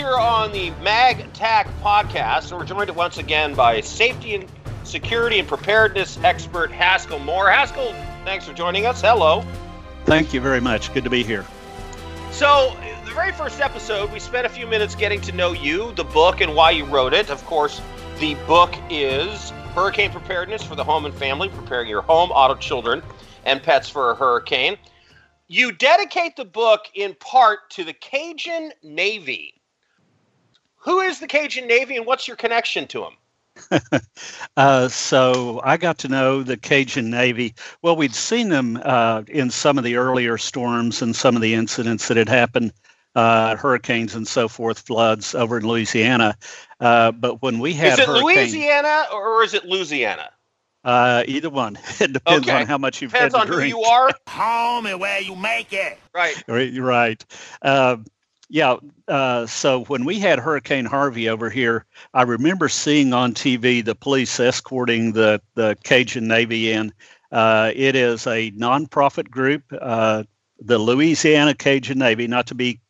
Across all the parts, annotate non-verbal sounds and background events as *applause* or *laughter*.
here on the Mag Tac podcast, and we're joined once again by safety and security and preparedness expert Haskell Moore. Haskell, thanks for joining us. Hello. Thank you very much. Good to be here. So, the very first episode, we spent a few minutes getting to know you, the book, and why you wrote it. Of course, the book is Hurricane Preparedness for the Home and Family, preparing your home, auto, children, and pets for a hurricane. You dedicate the book in part to the Cajun Navy. Who is the Cajun Navy and what's your connection to them? *laughs* uh, so I got to know the Cajun Navy. Well, we'd seen them uh, in some of the earlier storms and some of the incidents that had happened, uh, hurricanes and so forth, floods over in Louisiana. Uh, but when we had is it Louisiana or is it Louisiana? Uh, either one. *laughs* It depends Okay. on how much you've Depends had on to who you are. home and where you make it. Right. Right. right. Yeah. Uh, so when we had Hurricane Harvey over here, I remember seeing on TV the police escorting the the Cajun Navy in. Uh, it is a nonprofit group, uh, the Louisiana Cajun Navy, not to be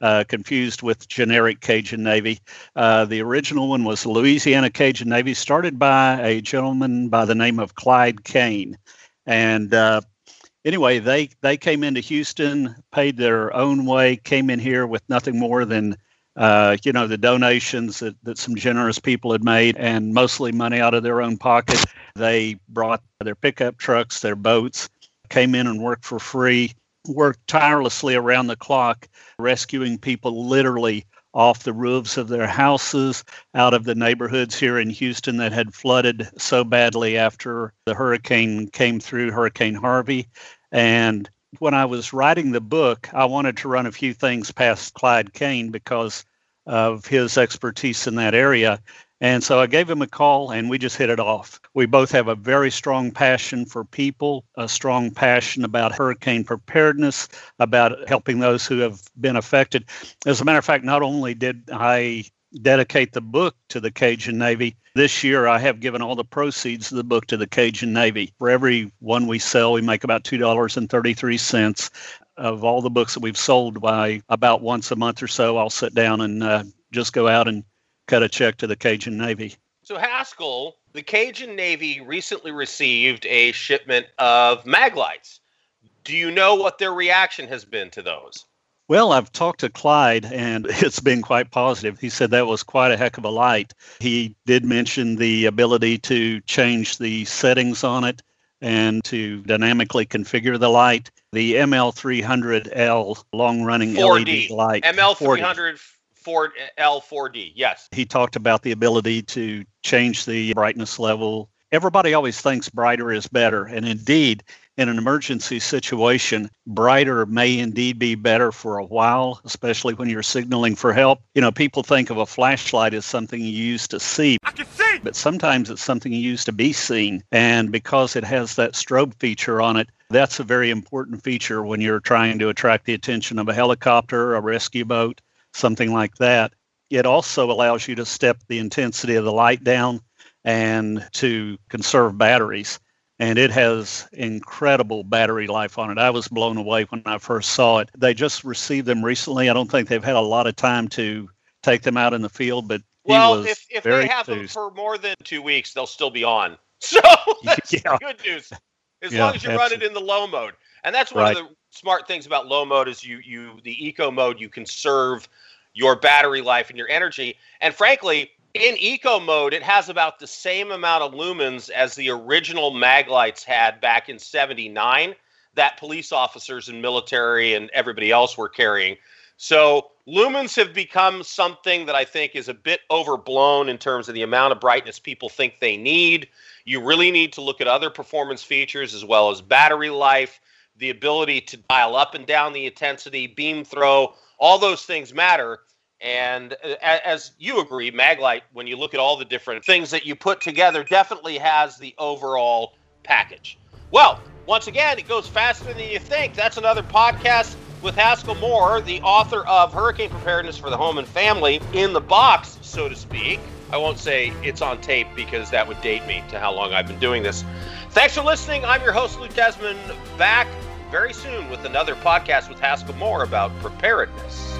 uh, confused with generic Cajun Navy. Uh, the original one was Louisiana Cajun Navy, started by a gentleman by the name of Clyde Kane, and uh, anyway, they they came into Houston, paid their own way, came in here with nothing more than uh, you know the donations that, that some generous people had made, and mostly money out of their own pocket. They brought their pickup trucks, their boats, came in and worked for free, worked tirelessly around the clock, rescuing people literally off the roofs of their houses, out of the neighborhoods here in Houston that had flooded so badly after the hurricane came through, Hurricane Harvey. And when I was writing the book, I wanted to run a few things past Clyde Kane because of his expertise in that area. And so I gave him a call and we just hit it off. We both have a very strong passion for people, a strong passion about hurricane preparedness, about helping those who have been affected. As a matter of fact, not only did I dedicate the book to the Cajun Navy, this year I have given all the proceeds of the book to the Cajun Navy. For every one we sell, we make about $2.33 of all the books that we've sold by about once a month or so i'll sit down and uh, just go out and cut a check to the cajun navy So Haskell, the Cajun Navy recently received a shipment of Maglites. Do you know what their reaction has been to those? well i've talked to clyde and *laughs* it's been quite positive he said that was quite a heck of a light he did mention the ability to change the settings on it and to dynamically configure the light the ml300l long running led light ML 4D. 300 Ford L4D. Yes. he talked about the ability to change the brightness level. Everybody always thinks brighter is better. And indeed, in an emergency situation, brighter may indeed be better for a while, especially when you're signaling for help. You know, people think of a flashlight as something you use to see, I can see. but sometimes it's something you use to be seen. And because it has that strobe feature on it, that's a very important feature when you're trying to attract the attention of a helicopter, a rescue boat, something like that. It also allows you to step the intensity of the light down and to conserve batteries. And it has incredible battery life on it. I was blown away when I first saw it. They just received them recently. I don't think they've had a lot of time to take them out in the field, but Well, if, if they have them for more than two weeks, they'll still be on. *laughs* So *laughs* that's Yeah. good news. As Yeah, long as you run it in the low mode. And that's one Right. of the smart things about low mode is you you the eco mode you conserve your battery life and your energy. And frankly, in eco mode, it has about the same amount of lumens as the original Maglites had back in 79 that police officers and military and everybody else were carrying. So lumens have become something that I think is a bit overblown in terms of the amount of brightness people think they need. You really need to look at other performance features as well as battery life, the ability to dial up and down the intensity, beam throw, all those things matter. And uh, as you agree, Maglite, when you look at all the different things that you put together, definitely has the overall package. Well, once again, it goes faster than you think. That's another podcast with Haskell Moore, the author of Hurricane Preparedness for the Home and Family, in the box, so to speak. I won't say it's on tape because that would date me to how long I've been doing this. Thanks for listening. I'm your host, Luke Desmond, back very soon with another podcast with Haskell Moore about preparedness.